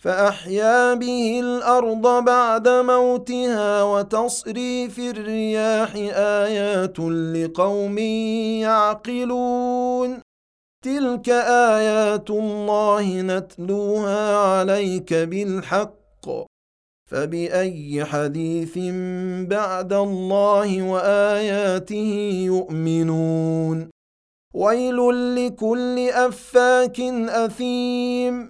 فأحيا به الأرض بعد موتها وتصريف الرياح آيات لقوم يعقلون. تلك آيات الله نتلوها عليك بالحق. فبأي حديث بعد الله وآياته يؤمنون؟ ويل لكل أفاك أثيم.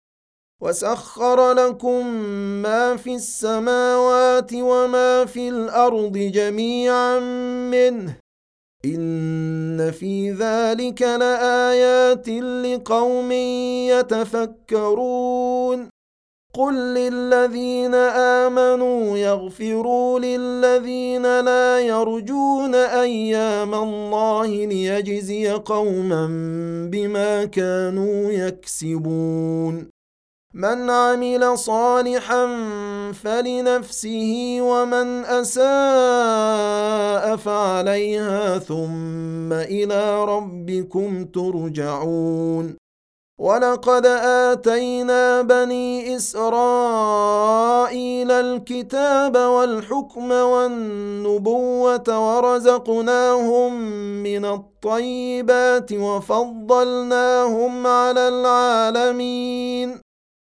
وسخر لكم ما في السماوات وما في الأرض جميعا منه. إن في ذلك لآيات لقوم يتفكرون. قل للذين آمنوا يغفروا للذين لا يرجون أيام الله ليجزي قوما بما كانوا يكسبون. من عمل صالحا فلنفسه ومن أساء فعليها ثم إلى ربكم ترجعون. ولقد اتينا بني اسرائيل الكتاب والحكم والنبوه ورزقناهم من الطيبات وفضلناهم على العالمين.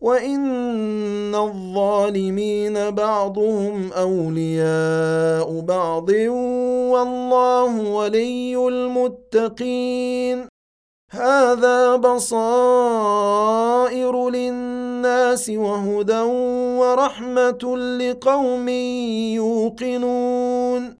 وان الظالمين بعضهم اولياء بعض والله ولي المتقين هذا بصائر للناس وهدى ورحمه لقوم يوقنون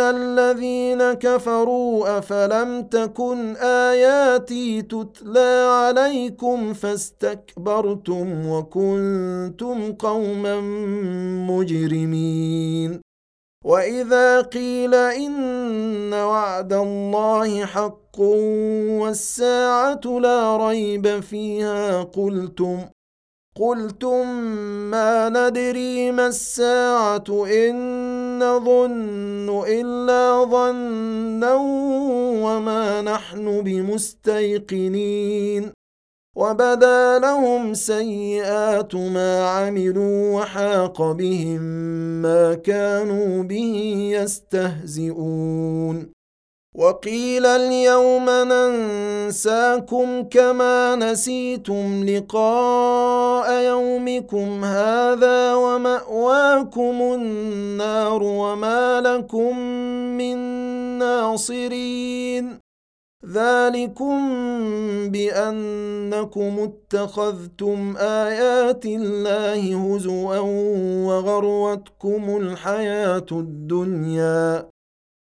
الذين كفروا افلم تكن اياتي تتلى عليكم فاستكبرتم وكنتم قوما مجرمين واذا قيل ان وعد الله حق والساعة لا ريب فيها قلتم قلتم ما ندري ما الساعة ان نظن إلا ظنا وما نحن بمستيقنين. وبدا لهم سيئات ما عملوا وحاق بهم ما كانوا به يستهزئون. وقيل اليوم ننساكم كما نسيتم لقاء يومكم هذا ومأواكم النار وما لكم من ناصرين. ذلكم بأنكم اتخذتم آيات الله هزوا وغروتكم الحياة الدنيا.